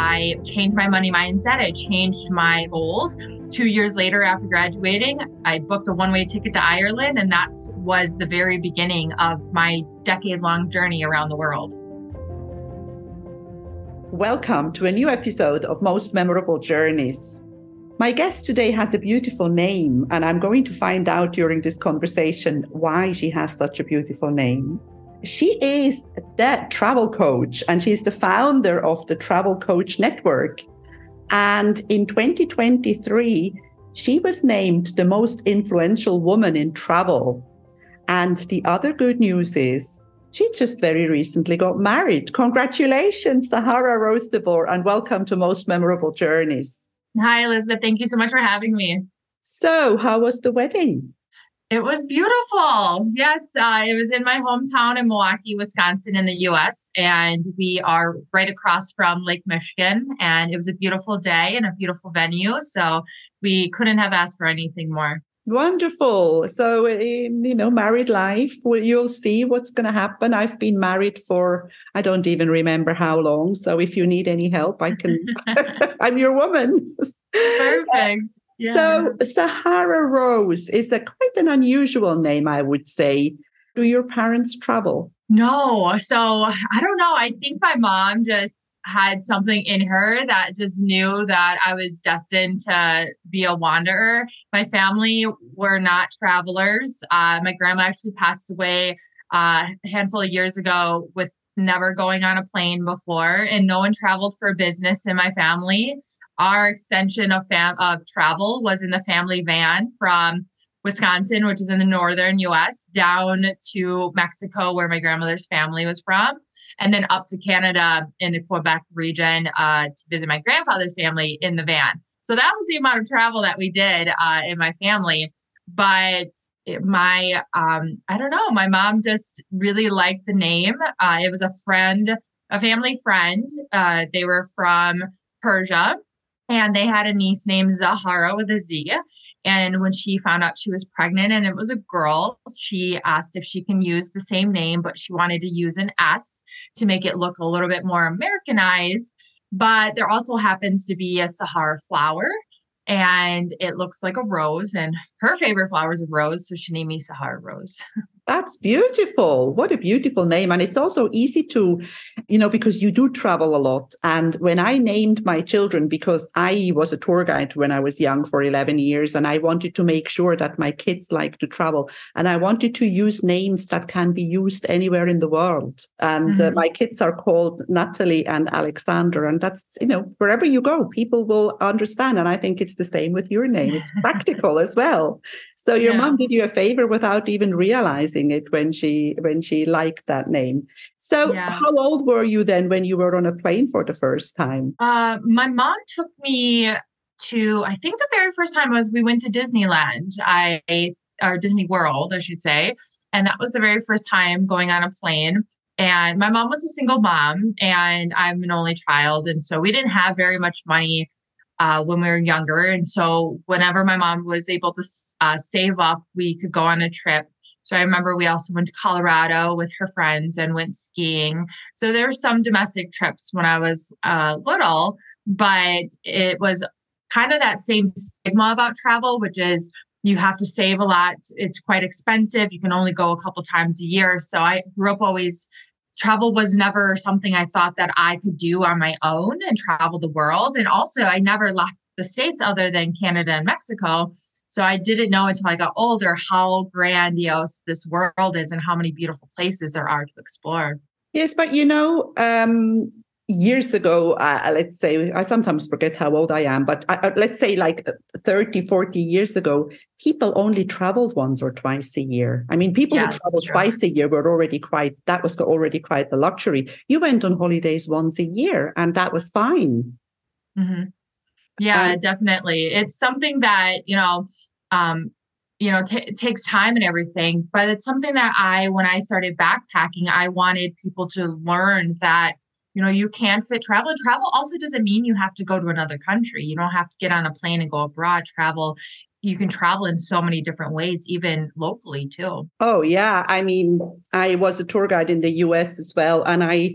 I changed my money mindset. I changed my goals. Two years later, after graduating, I booked a one way ticket to Ireland, and that was the very beginning of my decade long journey around the world. Welcome to a new episode of Most Memorable Journeys. My guest today has a beautiful name, and I'm going to find out during this conversation why she has such a beautiful name. She is the travel coach, and she's the founder of the Travel Coach Network. And in 2023, she was named the most influential woman in travel. And the other good news is she just very recently got married. Congratulations, Sahara Rose De Vore, and welcome to Most Memorable Journeys. Hi, Elizabeth. Thank you so much for having me. So, how was the wedding? It was beautiful. Yes, uh, it was in my hometown in Milwaukee, Wisconsin, in the US. And we are right across from Lake Michigan. And it was a beautiful day and a beautiful venue. So we couldn't have asked for anything more. Wonderful. So, you know, married life, you'll see what's going to happen. I've been married for, I don't even remember how long. So, if you need any help, I can, I'm your woman. Perfect. Yeah. So Sahara Rose is a quite an unusual name, I would say. Do your parents travel? No. So I don't know. I think my mom just had something in her that just knew that I was destined to be a wanderer. My family were not travelers. Uh, my grandma actually passed away uh, a handful of years ago with never going on a plane before, and no one traveled for business in my family our extension of fam- of travel was in the family van from Wisconsin, which is in the northern US, down to Mexico, where my grandmother's family was from, and then up to Canada in the Quebec region uh, to visit my grandfather's family in the van. So that was the amount of travel that we did uh, in my family. But my, um, I don't know, my mom just really liked the name. Uh, it was a friend, a family friend. Uh, they were from Persia and they had a niece named Zahara with a Z. And when she found out she was pregnant and it was a girl, she asked if she can use the same name, but she wanted to use an S to make it look a little bit more Americanized. But there also happens to be a Sahara flower and it looks like a rose. And her favorite flower is a rose. So she named me Sahara Rose. That's beautiful. What a beautiful name. And it's also easy to, you know, because you do travel a lot. And when I named my children, because I was a tour guide when I was young for 11 years, and I wanted to make sure that my kids like to travel. And I wanted to use names that can be used anywhere in the world. And uh, mm-hmm. uh, my kids are called Natalie and Alexander. And that's, you know, wherever you go, people will understand. And I think it's the same with your name. It's practical as well. So your yeah. mom did you a favor without even realizing it when she when she liked that name. So yeah. how old were you then when you were on a plane for the first time? Uh, my mom took me to I think the very first time was we went to Disneyland. I or Disney World, I should say. And that was the very first time going on a plane. And my mom was a single mom, and I'm an only child. And so we didn't have very much money uh, when we were younger. And so whenever my mom was able to uh, save up, we could go on a trip. So I remember we also went to Colorado with her friends and went skiing. So there were some domestic trips when I was uh, little, but it was kind of that same stigma about travel, which is you have to save a lot. It's quite expensive. You can only go a couple times a year. So I grew up always travel was never something I thought that I could do on my own and travel the world. And also, I never left the States other than Canada and Mexico. So I didn't know until I got older how grandiose this world is and how many beautiful places there are to explore. Yes, but you know, um, years ago, uh, let's say, I sometimes forget how old I am, but I, uh, let's say like uh, 30, 40 years ago, people only traveled once or twice a year. I mean, people who traveled twice a year were already quite, that was already quite the luxury. You went on holidays once a year and that was fine. Mm-hmm. Yeah, and, definitely. It's something that, you know, um, you know, t- it takes time and everything, but it's something that I, when I started backpacking, I wanted people to learn that you know you can fit travel. And travel also doesn't mean you have to go to another country. You don't have to get on a plane and go abroad. Travel you can travel in so many different ways even locally too. Oh yeah. I mean i was a tour guide in the us as well and i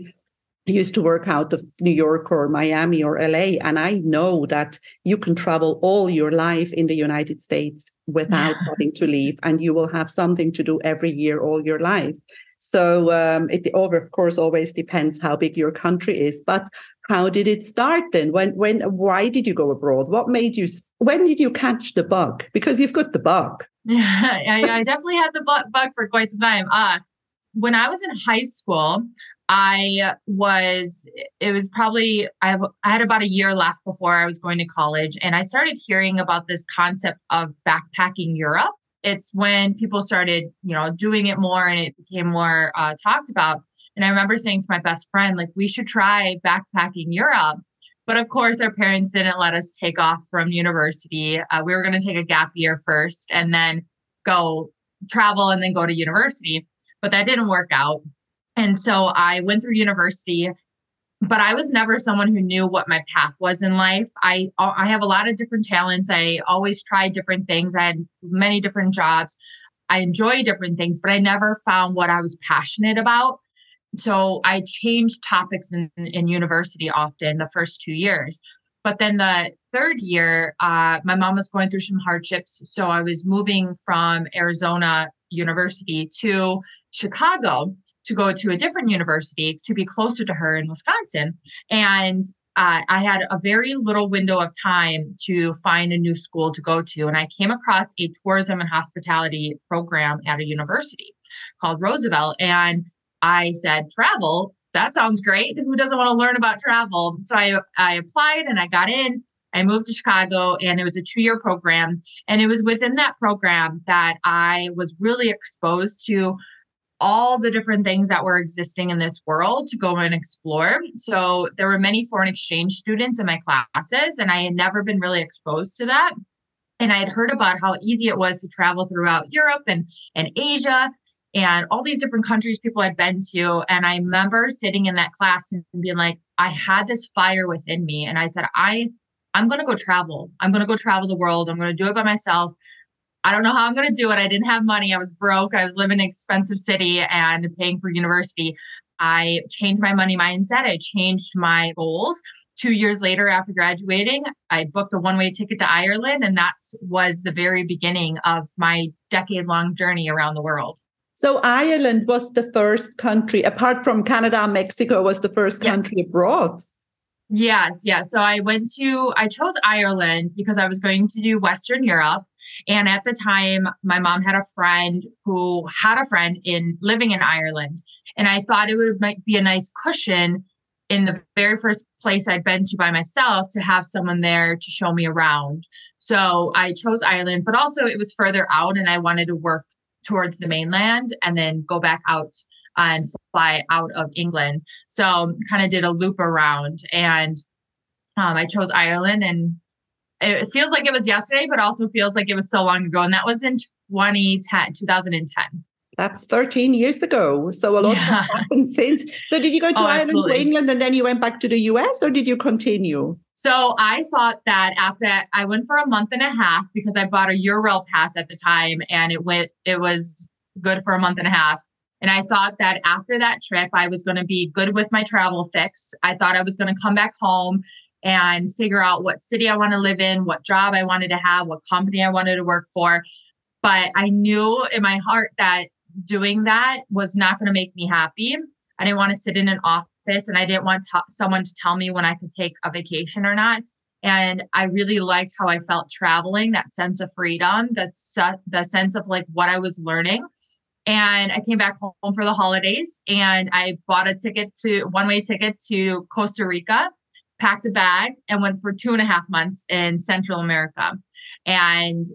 used to work out of New York or Miami or LA. And I know that you can travel all your life in the United States without yeah. having to leave, and you will have something to do every year all your life. So um, it over, of course, always depends how big your country is. But how did it start then? When, when, why did you go abroad? What made you? When did you catch the bug? Because you've got the bug. Yeah, I, I definitely had the bug for quite some time. Uh, when I was in high school, I was it was probably I have I had about a year left before I was going to college and I started hearing about this concept of backpacking Europe. It's when people started, you know, doing it more and it became more uh, talked about. And I remember saying to my best friend, like, we should try backpacking Europe. But of course, our parents didn't let us take off from university. Uh, we were going to take a gap year first and then go travel and then go to university. But that didn't work out. And so I went through university, but I was never someone who knew what my path was in life. I I have a lot of different talents. I always tried different things. I had many different jobs. I enjoy different things, but I never found what I was passionate about. So I changed topics in, in university often the first two years. But then the third year, uh, my mom was going through some hardships. So I was moving from Arizona University to Chicago to go to a different university to be closer to her in Wisconsin. And uh, I had a very little window of time to find a new school to go to. And I came across a tourism and hospitality program at a university called Roosevelt. And I said, travel, that sounds great. Who doesn't want to learn about travel? So I, I applied and I got in. I moved to Chicago and it was a two year program. And it was within that program that I was really exposed to all the different things that were existing in this world to go and explore. So there were many foreign exchange students in my classes, and I had never been really exposed to that. And I had heard about how easy it was to travel throughout Europe and, and Asia and all these different countries people had been to. And I remember sitting in that class and being like, I had this fire within me. And I said, I I'm going to go travel. I'm going to go travel the world. I'm going to do it by myself. I don't know how I'm going to do it. I didn't have money. I was broke. I was living in an expensive city and paying for university. I changed my money mindset. I changed my goals. Two years later, after graduating, I booked a one way ticket to Ireland. And that was the very beginning of my decade long journey around the world. So, Ireland was the first country, apart from Canada Mexico, was the first country yes. abroad. Yes, yes. So I went to, I chose Ireland because I was going to do Western Europe. And at the time, my mom had a friend who had a friend in living in Ireland. And I thought it would might be a nice cushion in the very first place I'd been to by myself to have someone there to show me around. So I chose Ireland, but also it was further out and I wanted to work towards the mainland and then go back out and fly out of England. So kind of did a loop around and um, I chose Ireland and it feels like it was yesterday, but also feels like it was so long ago. And that was in 2010, 2010. That's 13 years ago. So a lot yeah. has happened since. So did you go to oh, Ireland absolutely. to England and then you went back to the US or did you continue? So I thought that after I went for a month and a half because I bought a Eurail pass at the time and it went it was good for a month and a half. And I thought that after that trip, I was going to be good with my travel fix. I thought I was going to come back home and figure out what city I want to live in, what job I wanted to have, what company I wanted to work for. But I knew in my heart that doing that was not going to make me happy. I didn't want to sit in an office and I didn't want to, someone to tell me when I could take a vacation or not. And I really liked how I felt traveling, that sense of freedom, that's the sense of like what I was learning. And I came back home for the holidays and I bought a ticket to one way ticket to Costa Rica packed a bag and went for two and a half months in Central America. And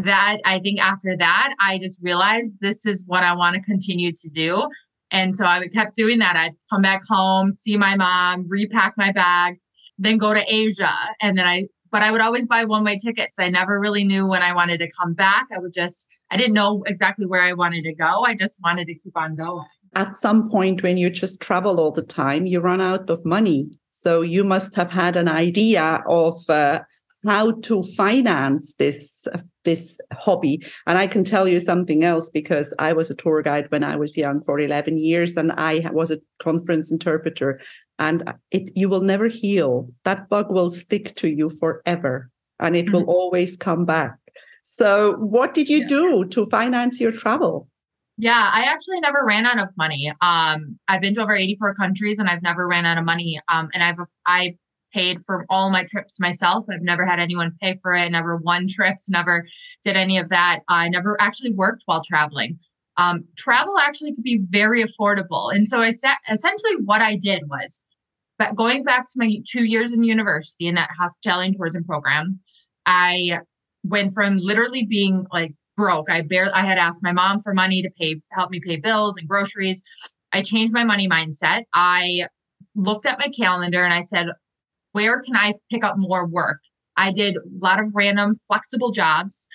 that I think after that, I just realized this is what I want to continue to do. And so I kept doing that. I'd come back home, see my mom, repack my bag, then go to Asia. And then I, but I would always buy one way tickets. I never really knew when I wanted to come back. I would just, I didn't know exactly where I wanted to go. I just wanted to keep on going. At some point, when you just travel all the time, you run out of money. So you must have had an idea of uh, how to finance this this hobby. And I can tell you something else because I was a tour guide when I was young for 11 years and I was a conference interpreter and it you will never heal. That bug will stick to you forever and it mm-hmm. will always come back. So, what did you yeah. do to finance your travel? Yeah, I actually never ran out of money. Um, I've been to over 84 countries and I've never ran out of money. Um, and I've I paid for all my trips myself. I've never had anyone pay for it, never won trips, never did any of that. I never actually worked while traveling. Um, travel actually could be very affordable. And so I said essentially what I did was but going back to my two years in university in that hospitality and tourism program, I went from literally being like broke. I barely I had asked my mom for money to pay help me pay bills and groceries. I changed my money mindset. I looked at my calendar and I said, where can I pick up more work? I did a lot of random flexible jobs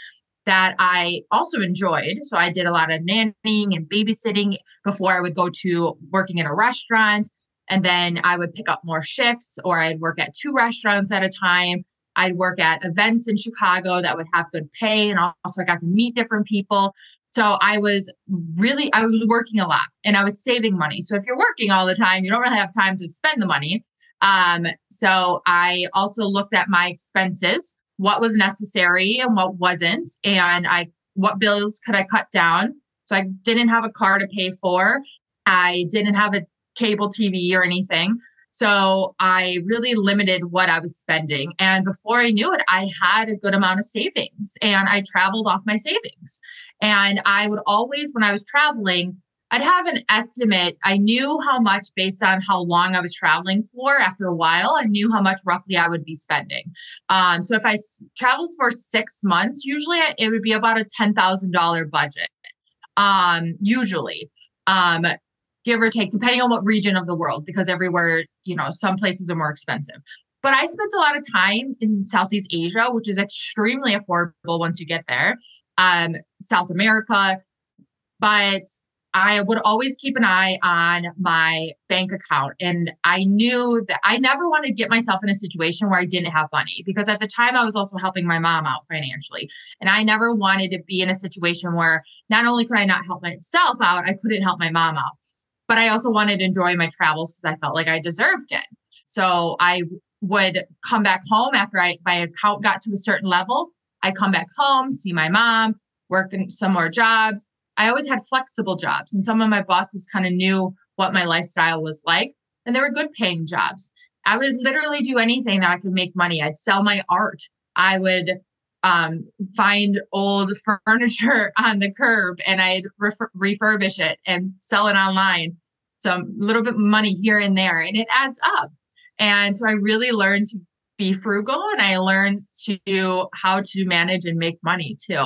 that I also enjoyed. So I did a lot of nannying and babysitting before I would go to working in a restaurant. And then I would pick up more shifts or I'd work at two restaurants at a time. I'd work at events in Chicago that would have good pay. And also I got to meet different people. So I was really, I was working a lot and I was saving money. So if you're working all the time, you don't really have time to spend the money. Um, so I also looked at my expenses, what was necessary and what wasn't, and I what bills could I cut down. So I didn't have a car to pay for. I didn't have a cable TV or anything. So I really limited what I was spending. And before I knew it, I had a good amount of savings and I traveled off my savings. And I would always, when I was traveling, I'd have an estimate. I knew how much based on how long I was traveling for. After a while, I knew how much roughly I would be spending. Um, so if I s- traveled for six months, usually it would be about a $10,000 budget. Um, usually. Um, give or take, depending on what region of the world, because everywhere, you know, some places are more expensive. But I spent a lot of time in Southeast Asia, which is extremely affordable once you get there, um, South America. But I would always keep an eye on my bank account. And I knew that I never wanted to get myself in a situation where I didn't have money because at the time I was also helping my mom out financially. And I never wanted to be in a situation where not only could I not help myself out, I couldn't help my mom out but I also wanted to enjoy my travels because I felt like I deserved it. So I would come back home after I my account got to a certain level. I'd come back home, see my mom, work in some more jobs. I always had flexible jobs, and some of my bosses kind of knew what my lifestyle was like, and they were good paying jobs. I would literally do anything that I could make money. I'd sell my art. I would um, find old furniture on the curb and I'd ref- refurbish it and sell it online. So a little bit money here and there, and it adds up. And so I really learned to be frugal and I learned to how to manage and make money too.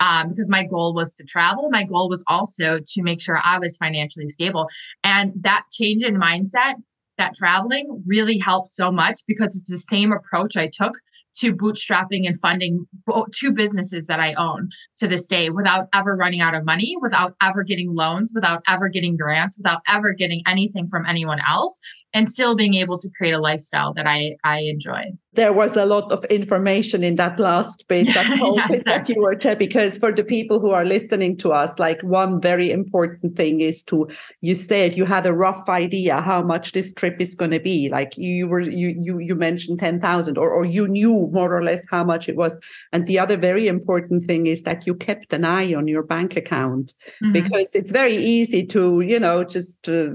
Um, because my goal was to travel. My goal was also to make sure I was financially stable. And that change in mindset, that traveling really helped so much because it's the same approach I took to bootstrapping and funding two businesses that I own to this day without ever running out of money, without ever getting loans, without ever getting grants, without ever getting anything from anyone else and still being able to create a lifestyle that I, I enjoy. There was a lot of information in that last bit that, exactly. that you were telling, because for the people who are listening to us, like one very important thing is to, you said you had a rough idea how much this trip is going to be. Like you were, you, you, you mentioned 10,000 or, or you knew more or less how much it was. And the other very important thing is that you kept an eye on your bank account mm-hmm. because it's very easy to, you know, just uh,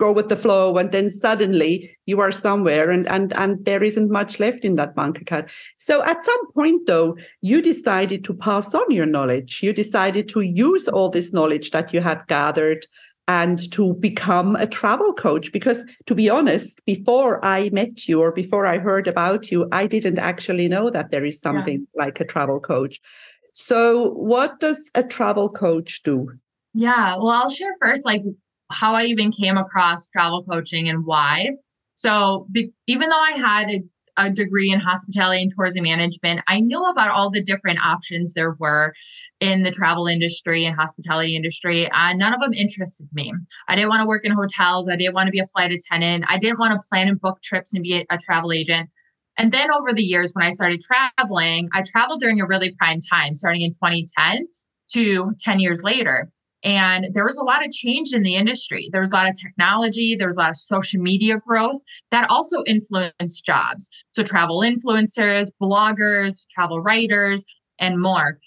go with the flow and then suddenly you are somewhere and and and there isn't much left in that bank account so at some point though you decided to pass on your knowledge you decided to use all this knowledge that you had gathered and to become a travel coach because to be honest before i met you or before i heard about you i didn't actually know that there is something yeah. like a travel coach so what does a travel coach do yeah well i'll share first like how I even came across travel coaching and why. So, be, even though I had a, a degree in hospitality and tourism management, I knew about all the different options there were in the travel industry and hospitality industry. And none of them interested me. I didn't want to work in hotels. I didn't want to be a flight attendant. I didn't want to plan and book trips and be a, a travel agent. And then over the years, when I started traveling, I traveled during a really prime time, starting in 2010 to 10 years later. And there was a lot of change in the industry. There was a lot of technology, there was a lot of social media growth that also influenced jobs. So, travel influencers, bloggers, travel writers, and more.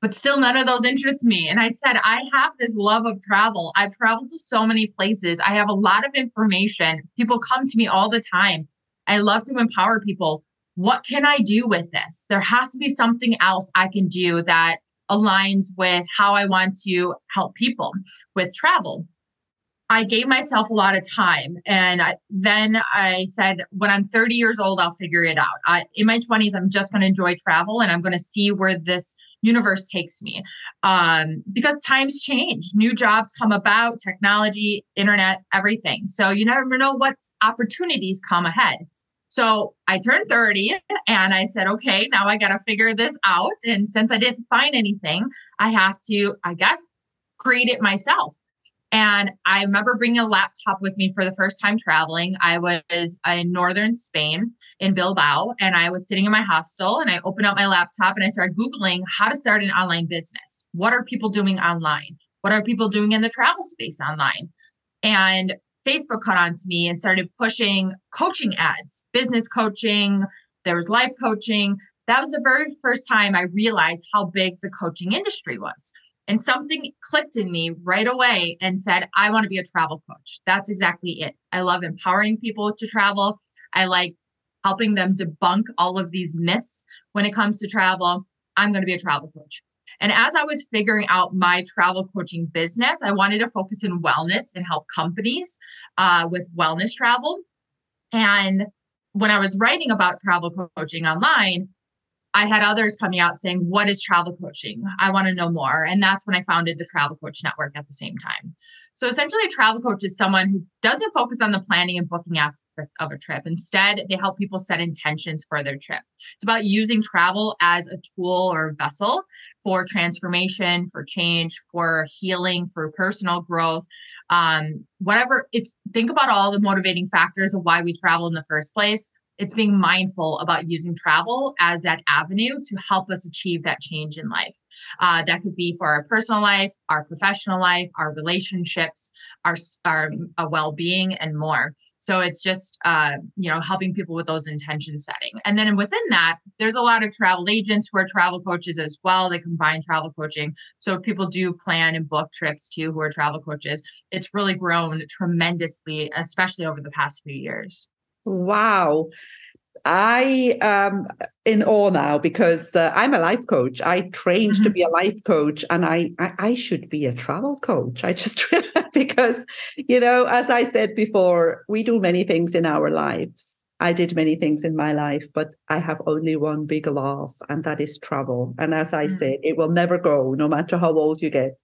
But still, none of those interest me. And I said, I have this love of travel. I've traveled to so many places. I have a lot of information. People come to me all the time. I love to empower people. What can I do with this? There has to be something else I can do that aligns with how I want to help people with travel. I gave myself a lot of time. And I, then I said, when I'm 30 years old, I'll figure it out. I, in my 20s, I'm just going to enjoy travel and I'm going to see where this universe takes me. Um, because times change, new jobs come about, technology, internet, everything. So you never know what opportunities come ahead. So I turned 30 and I said, okay, now I got to figure this out. And since I didn't find anything, I have to, I guess, create it myself. And I remember bringing a laptop with me for the first time traveling. I was in northern Spain in Bilbao, and I was sitting in my hostel and I opened up my laptop and I started Googling how to start an online business. What are people doing online? What are people doing in the travel space online? And Facebook caught on to me and started pushing coaching ads, business coaching. There was life coaching. That was the very first time I realized how big the coaching industry was. And something clicked in me right away and said, I want to be a travel coach. That's exactly it. I love empowering people to travel. I like helping them debunk all of these myths when it comes to travel. I'm going to be a travel coach. And as I was figuring out my travel coaching business, I wanted to focus in wellness and help companies uh, with wellness travel. And when I was writing about travel coaching online, I had others coming out saying, What is travel coaching? I want to know more. And that's when I founded the Travel Coach Network at the same time. So essentially, a travel coach is someone who doesn't focus on the planning and booking aspect of a trip. Instead, they help people set intentions for their trip. It's about using travel as a tool or vessel for transformation, for change, for healing, for personal growth. Um, whatever it's think about all the motivating factors of why we travel in the first place it's being mindful about using travel as that avenue to help us achieve that change in life. Uh, that could be for our personal life, our professional life, our relationships, our, our uh, well-being, and more. So it's just uh, you know helping people with those intention setting. And then within that, there's a lot of travel agents who are travel coaches as well. They combine travel coaching. So if people do plan and book trips too who are travel coaches. It's really grown tremendously, especially over the past few years. Wow. I am in awe now because uh, I'm a life coach. I trained mm-hmm. to be a life coach, and I, I, I should be a travel coach. I just because you know, as I said before, we do many things in our lives. I did many things in my life, but I have only one big love, and that is travel. And as I mm-hmm. said, it will never go, no matter how old you get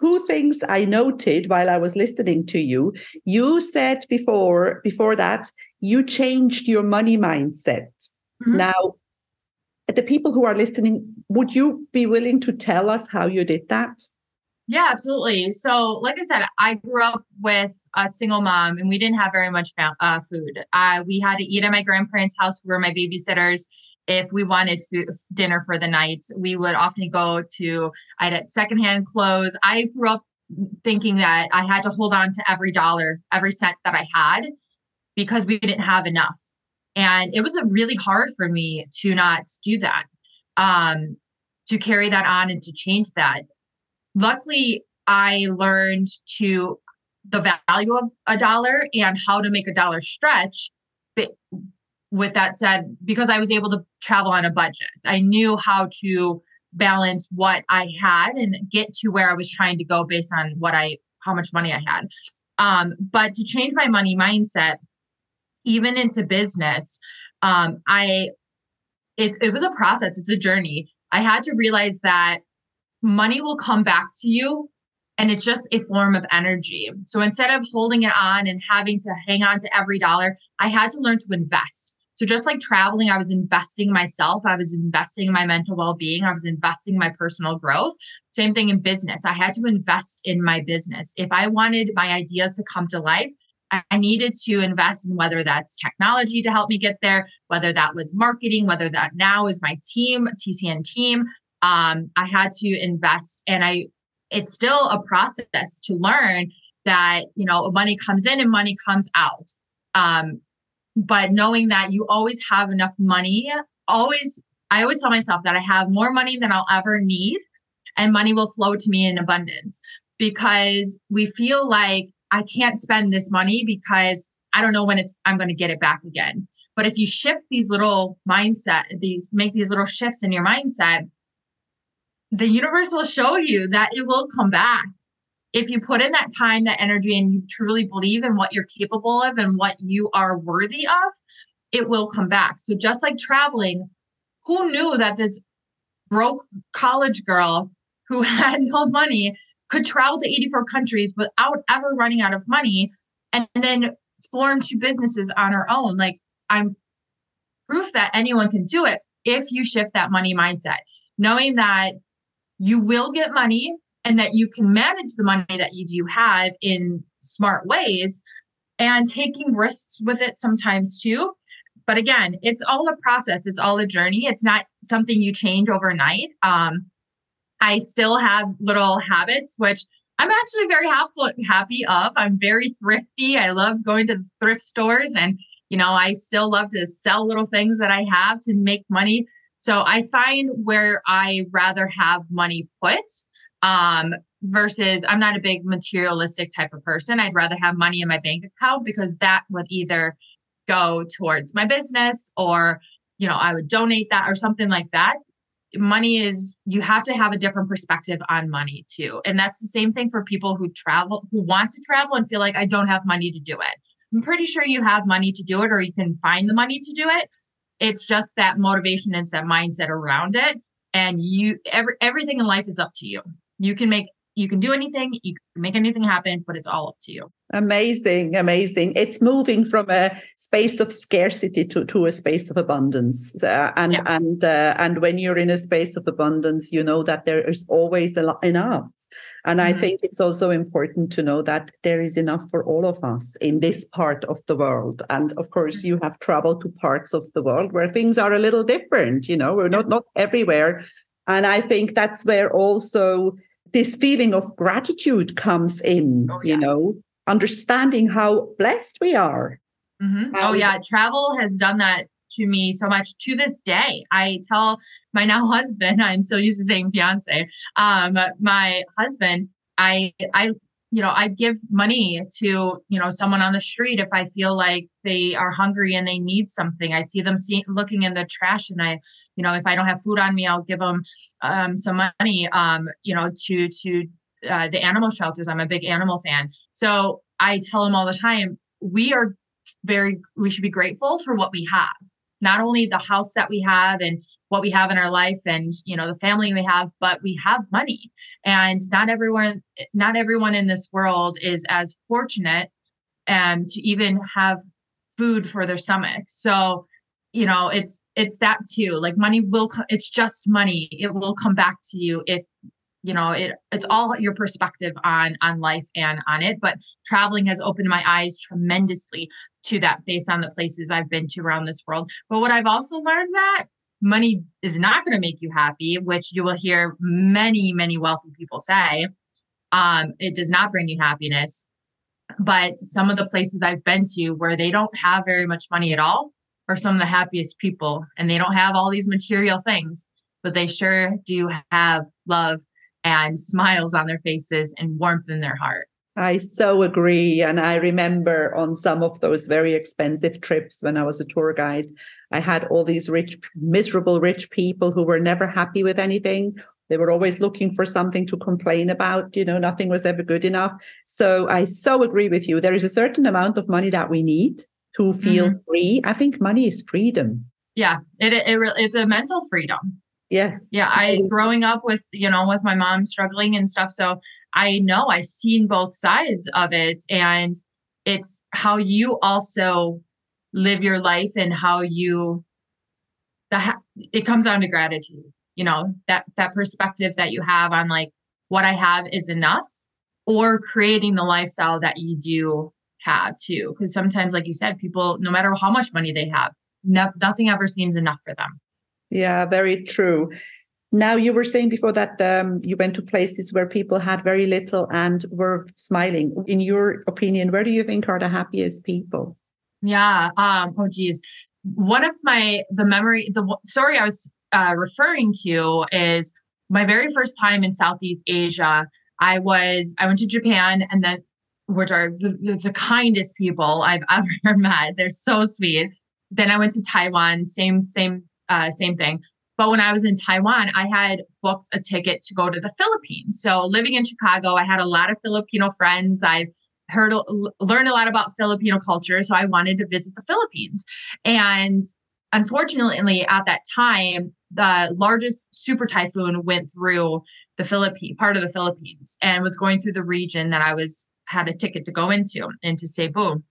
two things I noted while I was listening to you. You said before before that you changed your money mindset. Mm-hmm. Now, the people who are listening, would you be willing to tell us how you did that? Yeah, absolutely. So, like I said, I grew up with a single mom, and we didn't have very much uh, food. Uh, we had to eat at my grandparents' house, who were my babysitters if we wanted food, dinner for the night, we would often go to I'd secondhand clothes. I grew up thinking that I had to hold on to every dollar, every cent that I had because we didn't have enough. And it was really hard for me to not do that, um, to carry that on and to change that. Luckily, I learned to the value of a dollar and how to make a dollar stretch with that said, because I was able to travel on a budget, I knew how to balance what I had and get to where I was trying to go based on what I, how much money I had. Um, but to change my money mindset, even into business, um, I, it, it was a process, it's a journey. I had to realize that money will come back to you and it's just a form of energy. So instead of holding it on and having to hang on to every dollar, I had to learn to invest. So just like traveling, I was investing myself, I was investing in my mental well-being, I was investing in my personal growth. Same thing in business. I had to invest in my business. If I wanted my ideas to come to life, I needed to invest in whether that's technology to help me get there, whether that was marketing, whether that now is my team, TCN team. Um, I had to invest and I it's still a process to learn that you know money comes in and money comes out um, but knowing that you always have enough money always i always tell myself that i have more money than i'll ever need and money will flow to me in abundance. Because we feel like i can't spend this money because i don't know when it's i'm going to get it back again. But if you shift these little mindset these make these little shifts in your mindset the universe will show you that it will come back if you put in that time, that energy, and you truly believe in what you're capable of and what you are worthy of, it will come back. So, just like traveling, who knew that this broke college girl who had no money could travel to 84 countries without ever running out of money and then form two businesses on her own? Like, I'm proof that anyone can do it if you shift that money mindset, knowing that you will get money and that you can manage the money that you do have in smart ways and taking risks with it sometimes too. But again, it's all a process, it's all a journey. It's not something you change overnight. Um, I still have little habits, which I'm actually very happy, happy of. I'm very thrifty. I love going to thrift stores and you know, I still love to sell little things that I have to make money. So I find where I rather have money put um, versus I'm not a big materialistic type of person. I'd rather have money in my bank account because that would either go towards my business or, you know, I would donate that or something like that. Money is, you have to have a different perspective on money too. And that's the same thing for people who travel, who want to travel and feel like I don't have money to do it. I'm pretty sure you have money to do it or you can find the money to do it. It's just that motivation and that mindset around it. And you, every, everything in life is up to you. You can make you can do anything, you can make anything happen, but it's all up to you. Amazing, amazing. It's moving from a space of scarcity to, to a space of abundance. Uh, and yeah. and uh, and when you're in a space of abundance, you know that there is always a lot, enough. And mm-hmm. I think it's also important to know that there is enough for all of us in this part of the world. And of course, you have traveled to parts of the world where things are a little different. You know, we're not not everywhere. And I think that's where also this feeling of gratitude comes in, oh, yeah. you know, understanding how blessed we are. Mm-hmm. Oh, yeah. Travel has done that to me so much to this day. I tell my now husband, I'm still used to saying fiance, um, my husband, I, I you know, I give money to, you know, someone on the street if I feel like they are hungry and they need something. I see them see, looking in the trash and I, you know, if I don't have food on me, I'll give them um, some money, um, you know, to, to uh, the animal shelters. I'm a big animal fan. So I tell them all the time, we are very, we should be grateful for what we have not only the house that we have and what we have in our life and you know the family we have but we have money. And not everyone not everyone in this world is as fortunate um, to even have food for their stomach. So you know it's it's that too. Like money will it's just money. It will come back to you if you know it it's all your perspective on on life and on it but traveling has opened my eyes tremendously to that based on the places i've been to around this world. But what i've also learned that money is not going to make you happy which you will hear many many wealthy people say um it does not bring you happiness. But some of the places i've been to where they don't have very much money at all are some of the happiest people and they don't have all these material things but they sure do have love and smiles on their faces and warmth in their heart. I so agree. And I remember on some of those very expensive trips when I was a tour guide, I had all these rich, miserable rich people who were never happy with anything. They were always looking for something to complain about. You know, nothing was ever good enough. So I so agree with you. There is a certain amount of money that we need to feel mm-hmm. free. I think money is freedom. Yeah, it, it, it it's a mental freedom. Yes. Yeah. I growing up with, you know, with my mom struggling and stuff. So I know I've seen both sides of it. And it's how you also live your life and how you the it comes down to gratitude you know that that perspective that you have on like what i have is enough or creating the lifestyle that you do have too because sometimes like you said people no matter how much money they have no, nothing ever seems enough for them yeah, very true. Now, you were saying before that um, you went to places where people had very little and were smiling. In your opinion, where do you think are the happiest people? Yeah. Um, oh, geez. One of my the memory the story I was uh, referring to is my very first time in Southeast Asia. I was I went to Japan and then which are the, the, the kindest people I've ever met. They're so sweet. Then I went to Taiwan. Same same uh, same thing. But when I was in Taiwan, I had booked a ticket to go to the Philippines. So living in Chicago, I had a lot of Filipino friends. I heard learned a lot about Filipino culture, so I wanted to visit the Philippines. And unfortunately, at that time, the largest super typhoon went through the Philippine part of the Philippines and was going through the region that I was had a ticket to go into into Cebu.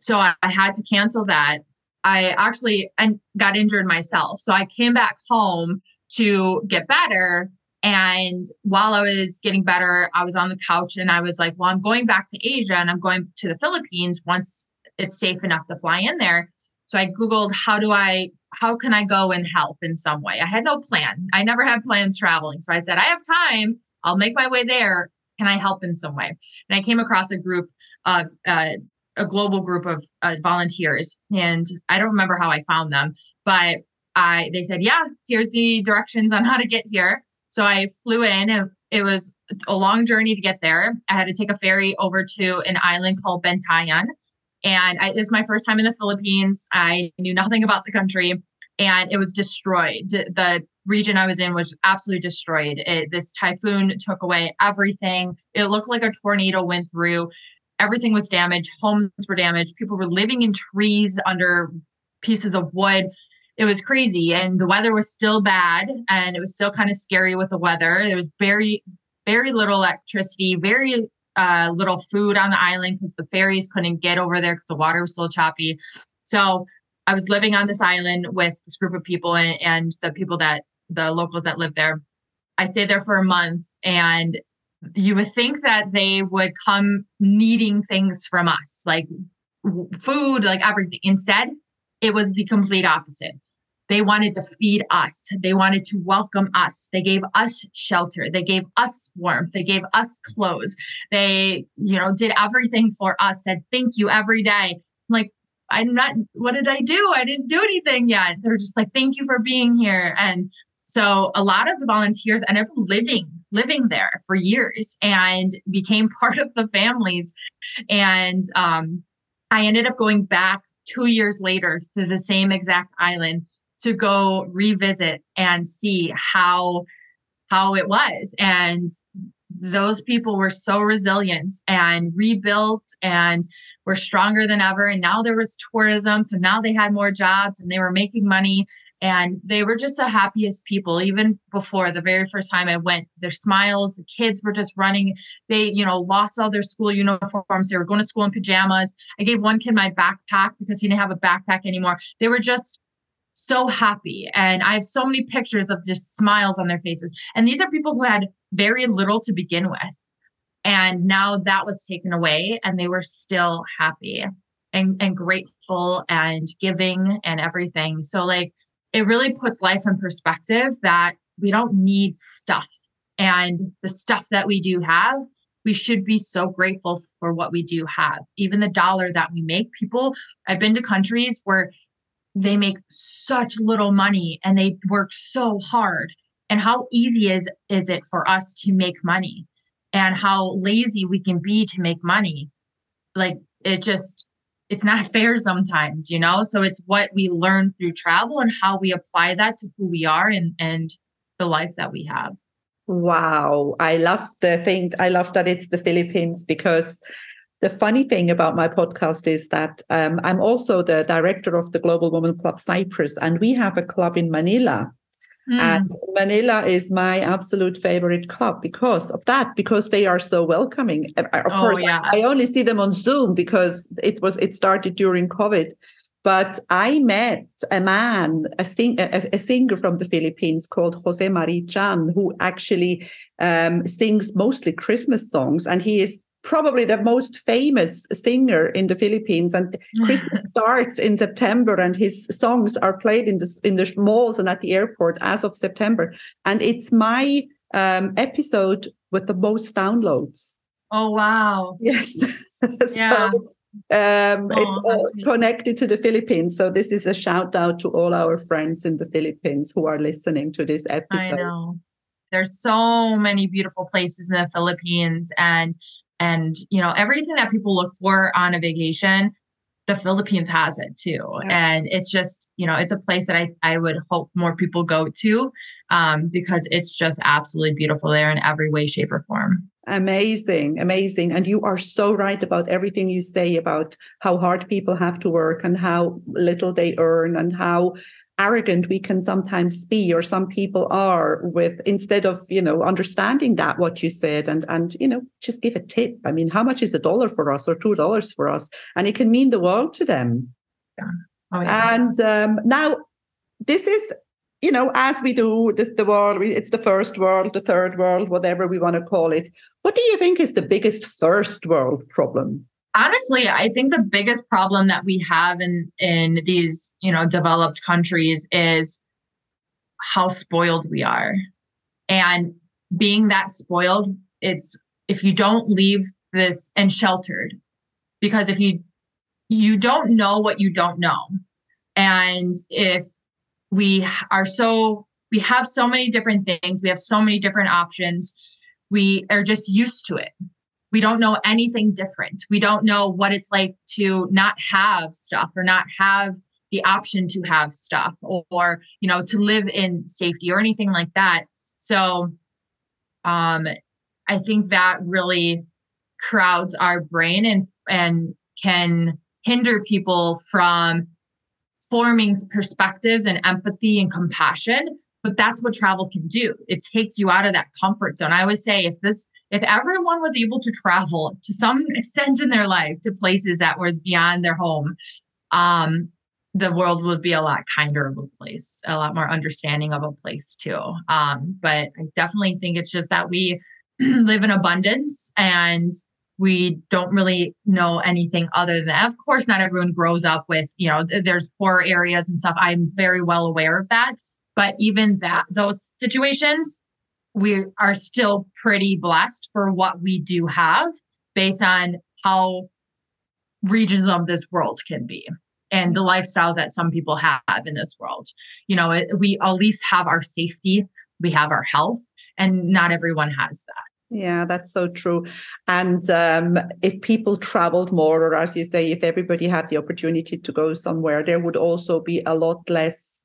So I, I had to cancel that I actually and got injured myself. So I came back home to get better. And while I was getting better, I was on the couch and I was like, well, I'm going back to Asia and I'm going to the Philippines once it's safe enough to fly in there. So I Googled, how do I, how can I go and help in some way? I had no plan. I never had plans traveling. So I said, I have time. I'll make my way there. Can I help in some way? And I came across a group of uh, a global group of uh, volunteers, and I don't remember how I found them, but I they said, "Yeah, here's the directions on how to get here." So I flew in. It was a long journey to get there. I had to take a ferry over to an island called Bantayan, and I, it was my first time in the Philippines. I knew nothing about the country, and it was destroyed. The region I was in was absolutely destroyed. It, this typhoon took away everything. It looked like a tornado went through everything was damaged homes were damaged people were living in trees under pieces of wood. It was crazy and the weather was still bad and it was still kind of scary with the weather. There was very very little electricity very uh, little food on the island because the ferries couldn't get over there because the water was still choppy. So i was living on this island with this group of people and, and the people that the locals that lived there. I stayed there for a month and you would think that they would come needing things from us, like food, like everything. Instead, it was the complete opposite. They wanted to feed us. They wanted to welcome us. They gave us shelter. They gave us warmth. They gave us clothes. They, you know, did everything for us, said thank you every day. I'm like, I'm not, what did I do? I didn't do anything yet. They're just like, thank you for being here. And so a lot of the volunteers ended up living living there for years and became part of the families. And um, I ended up going back two years later to the same exact island to go revisit and see how how it was. And those people were so resilient and rebuilt and were stronger than ever. And now there was tourism. So now they had more jobs and they were making money and they were just the happiest people even before the very first time i went their smiles the kids were just running. They you know lost all their school uniforms. They were going to school in pajamas. I gave one kid my backpack because he didn't have a backpack anymore. They were just so happy. And i have so many pictures of just smiles on their faces. And these are people who had very little to begin with. And now that was taken away and they were still happy and, and grateful and giving and everything. So like it really puts life in perspective that we don't need stuff. And the stuff that we do have, we should be so grateful for what we do have. Even the dollar that we make, people, I've been to countries where they make such little money and they work so hard. And how easy is, is it for us to make money? And how lazy we can be to make money. Like it just it's not fair sometimes, you know? So it's what we learn through travel and how we apply that to who we are and, and the life that we have. Wow. I love the thing. I love that it's the Philippines because the funny thing about my podcast is that um, I'm also the director of the Global Women Club Cyprus, and we have a club in Manila Mm. And Manila is my absolute favorite club because of that, because they are so welcoming. Of oh, course, yeah. I only see them on Zoom because it was it started during COVID. But I met a man, a, sing, a, a singer from the Philippines called Jose Mari Chan, who actually um, sings mostly Christmas songs, and he is probably the most famous singer in the Philippines. And Christmas starts in September, and his songs are played in the in the malls and at the airport as of September. And it's my um, episode with the most downloads. Oh wow! Yes. yeah. Um, oh, it's all connected to the Philippines. So this is a shout out to all our friends in the Philippines who are listening to this episode. I know. There's so many beautiful places in the Philippines and and you know everything that people look for on a vacation the philippines has it too. Yeah. and it's just you know it's a place that i, I would hope more people go to um, because it's just absolutely beautiful there in every way shape or form. Amazing amazing. And you are so right about everything you say about how hard people have to work and how little they earn and how arrogant we can sometimes be or some people are with instead of you know understanding that what you said and and you know just give a tip. I mean how much is a dollar for us or two dollars for us? And it can mean the world to them. Yeah. Oh, yeah. and um, now this is you know as we do this the world it's the first world the third world whatever we want to call it. What do you think is the biggest first world problem honestly i think the biggest problem that we have in in these you know developed countries is how spoiled we are. And being that spoiled it's if you don't leave this and sheltered because if you you don't know what you don't know. And if we are so we have so many different things we have so many different options we are just used to it we don't know anything different. We don't know what it's like to not have stuff or not have the option to have stuff or, or you know to live in safety or anything like that. So um I think that really crowds our brain and and can hinder people from forming perspectives and empathy and compassion but that's what travel can do it takes you out of that comfort zone i always say if this if everyone was able to travel to some extent in their life to places that was beyond their home, um, the world would be a lot kinder of a place, a lot more understanding of a place too. Um, but I definitely think it's just that we live in abundance and we don't really know anything other than that. Of course, not everyone grows up with, you know, there's poor areas and stuff. I'm very well aware of that. But even that, those situations, we are still pretty blessed for what we do have based on how regions of this world can be and the lifestyles that some people have in this world. You know, we at least have our safety, we have our health, and not everyone has that. Yeah, that's so true. And um, if people traveled more, or as you say, if everybody had the opportunity to go somewhere, there would also be a lot less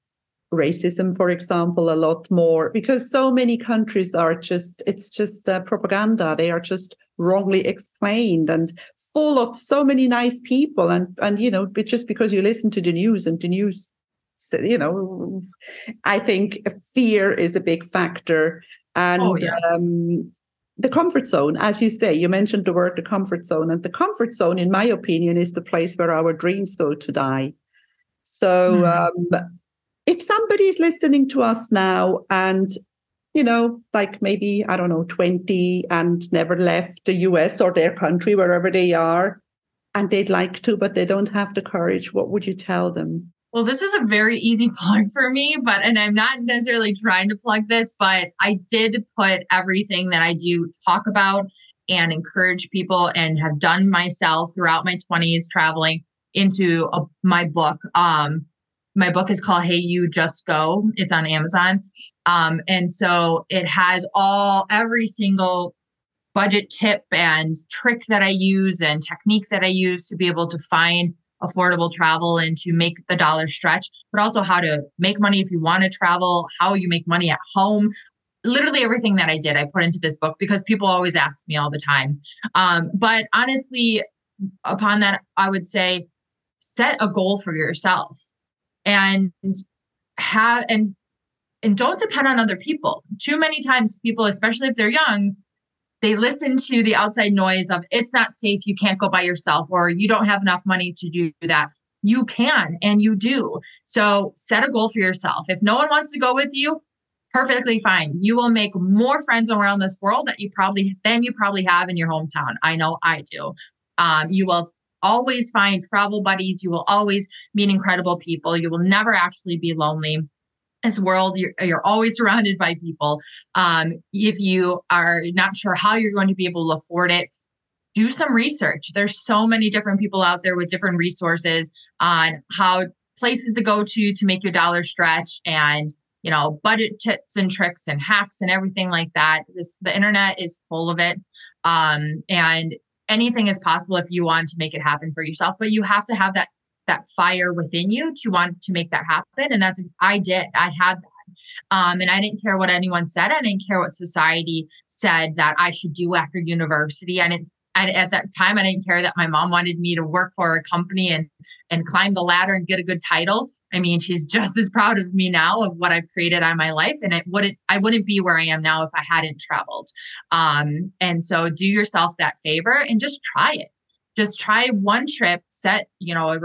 racism, for example, a lot more because so many countries are just, it's just uh, propaganda. They are just wrongly explained and full of so many nice people. And, and, you know, just because you listen to the news and the news, you know, I think fear is a big factor. And, oh, yeah. um, the comfort zone, as you say, you mentioned the word the comfort zone, and the comfort zone, in my opinion, is the place where our dreams go to die. So, mm. um, if somebody is listening to us now and you know, like maybe, I don't know, 20 and never left the US or their country, wherever they are, and they'd like to, but they don't have the courage, what would you tell them? Well, this is a very easy plug for me, but, and I'm not necessarily trying to plug this, but I did put everything that I do talk about and encourage people and have done myself throughout my 20s traveling into a, my book. Um, my book is called Hey You Just Go. It's on Amazon. Um, and so it has all every single budget tip and trick that I use and technique that I use to be able to find affordable travel and to make the dollar stretch, but also how to make money if you want to travel, how you make money at home. Literally everything that I did, I put into this book because people always ask me all the time. Um, but honestly, upon that, I would say set a goal for yourself and have and and don't depend on other people. Too many times people, especially if they're young, they listen to the outside noise of it's not safe, you can't go by yourself, or you don't have enough money to do that. You can and you do. So set a goal for yourself. If no one wants to go with you, perfectly fine. You will make more friends around this world that you probably than you probably have in your hometown. I know I do. Um, you will always find travel buddies. You will always meet incredible people. You will never actually be lonely. This world, you're, you're always surrounded by people. Um, if you are not sure how you're going to be able to afford it, do some research. There's so many different people out there with different resources on how places to go to to make your dollar stretch and you know budget tips and tricks and hacks and everything like that this the internet is full of it um, and anything is possible if you want to make it happen for yourself but you have to have that that fire within you to want to make that happen and that's i did i had that um, and I didn't care what anyone said. I didn't care what society said that I should do after university. I didn't At that time, I didn't care that my mom wanted me to work for a company and and climb the ladder and get a good title. I mean, she's just as proud of me now of what I've created on my life, and it wouldn't I wouldn't be where I am now if I hadn't traveled. Um, and so, do yourself that favor and just try it. Just try one trip, set you know a,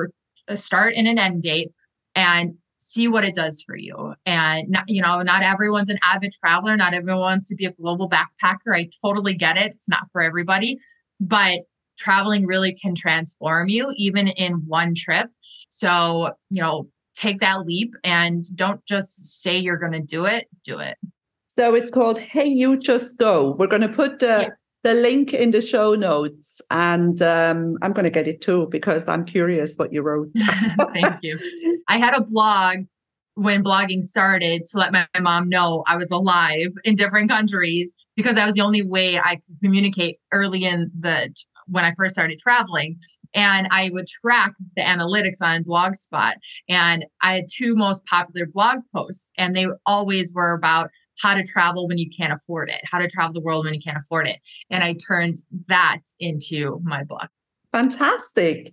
a start and an end date, and see what it does for you. And not, you know, not everyone's an avid traveler. Not everyone wants to be a global backpacker. I totally get it. It's not for everybody but traveling really can transform you even in one trip. So, you know, take that leap and don't just say you're going to do it, do it. So it's called Hey You Just Go. We're going to put uh, yeah. the link in the show notes and um, I'm going to get it too because I'm curious what you wrote. Thank you. I had a blog when blogging started to let my mom know I was alive in different countries because that was the only way I could communicate early in the when I first started traveling. And I would track the analytics on Blogspot. And I had two most popular blog posts, and they always were about how to travel when you can't afford it, how to travel the world when you can't afford it. And I turned that into my blog. Fantastic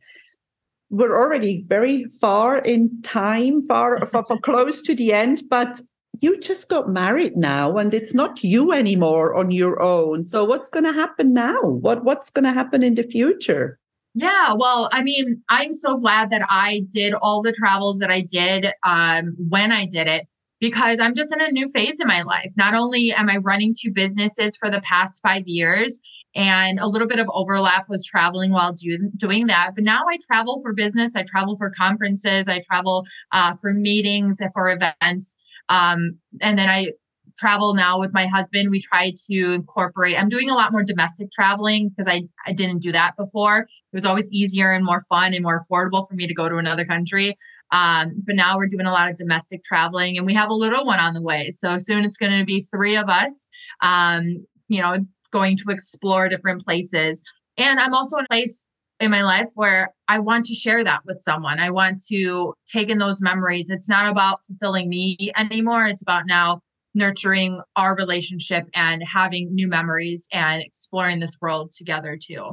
we're already very far in time, far, far, far close to the end, but you just got married now and it's not you anymore on your own. So what's going to happen now? What what's going to happen in the future? Yeah, well, I mean, I'm so glad that I did all the travels that I did um, when I did it because I'm just in a new phase in my life. Not only am I running two businesses for the past five years, and a little bit of overlap was traveling while do, doing that. But now I travel for business, I travel for conferences, I travel uh, for meetings, for events. Um, and then I travel now with my husband. We try to incorporate, I'm doing a lot more domestic traveling because I, I didn't do that before. It was always easier and more fun and more affordable for me to go to another country. Um, but now we're doing a lot of domestic traveling and we have a little one on the way. So soon it's going to be three of us. Um, you know, going to explore different places. And I'm also in a place in my life where I want to share that with someone. I want to take in those memories. It's not about fulfilling me anymore. It's about now nurturing our relationship and having new memories and exploring this world together too.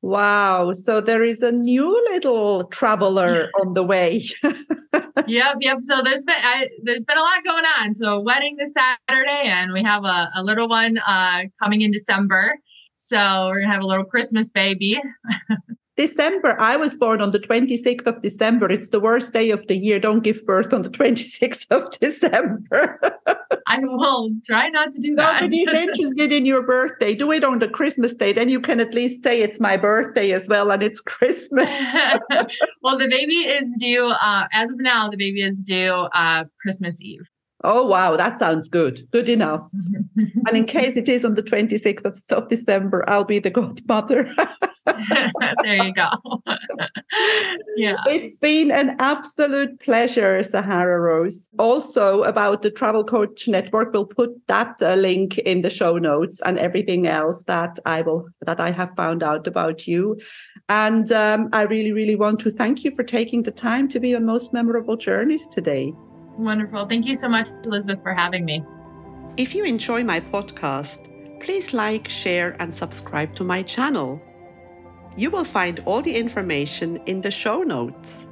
Wow. So there is a new little traveler on the way. yep, yep. So there's been I, there's been a lot going on. So wedding this Saturday, and we have a, a little one uh, coming in December. So we're gonna have a little Christmas baby. December. I was born on the 26th of December. It's the worst day of the year. Don't give birth on the 26th of December. I will try not to do that. Nobody's interested in your birthday. Do it on the Christmas day. Then you can at least say it's my birthday as well and it's Christmas. well, the baby is due, uh, as of now, the baby is due uh, Christmas Eve. Oh, wow. That sounds good. Good enough. and in case it is on the 26th of, of December, I'll be the godmother. there you go. yeah. It's been an absolute pleasure, Sahara Rose. Also, about the Travel Coach Network, we'll put that uh, link in the show notes and everything else that I will that I have found out about you. And um, I really, really want to thank you for taking the time to be on most memorable journeys today. Wonderful. Thank you so much, Elizabeth, for having me. If you enjoy my podcast, please like, share, and subscribe to my channel. You will find all the information in the show notes.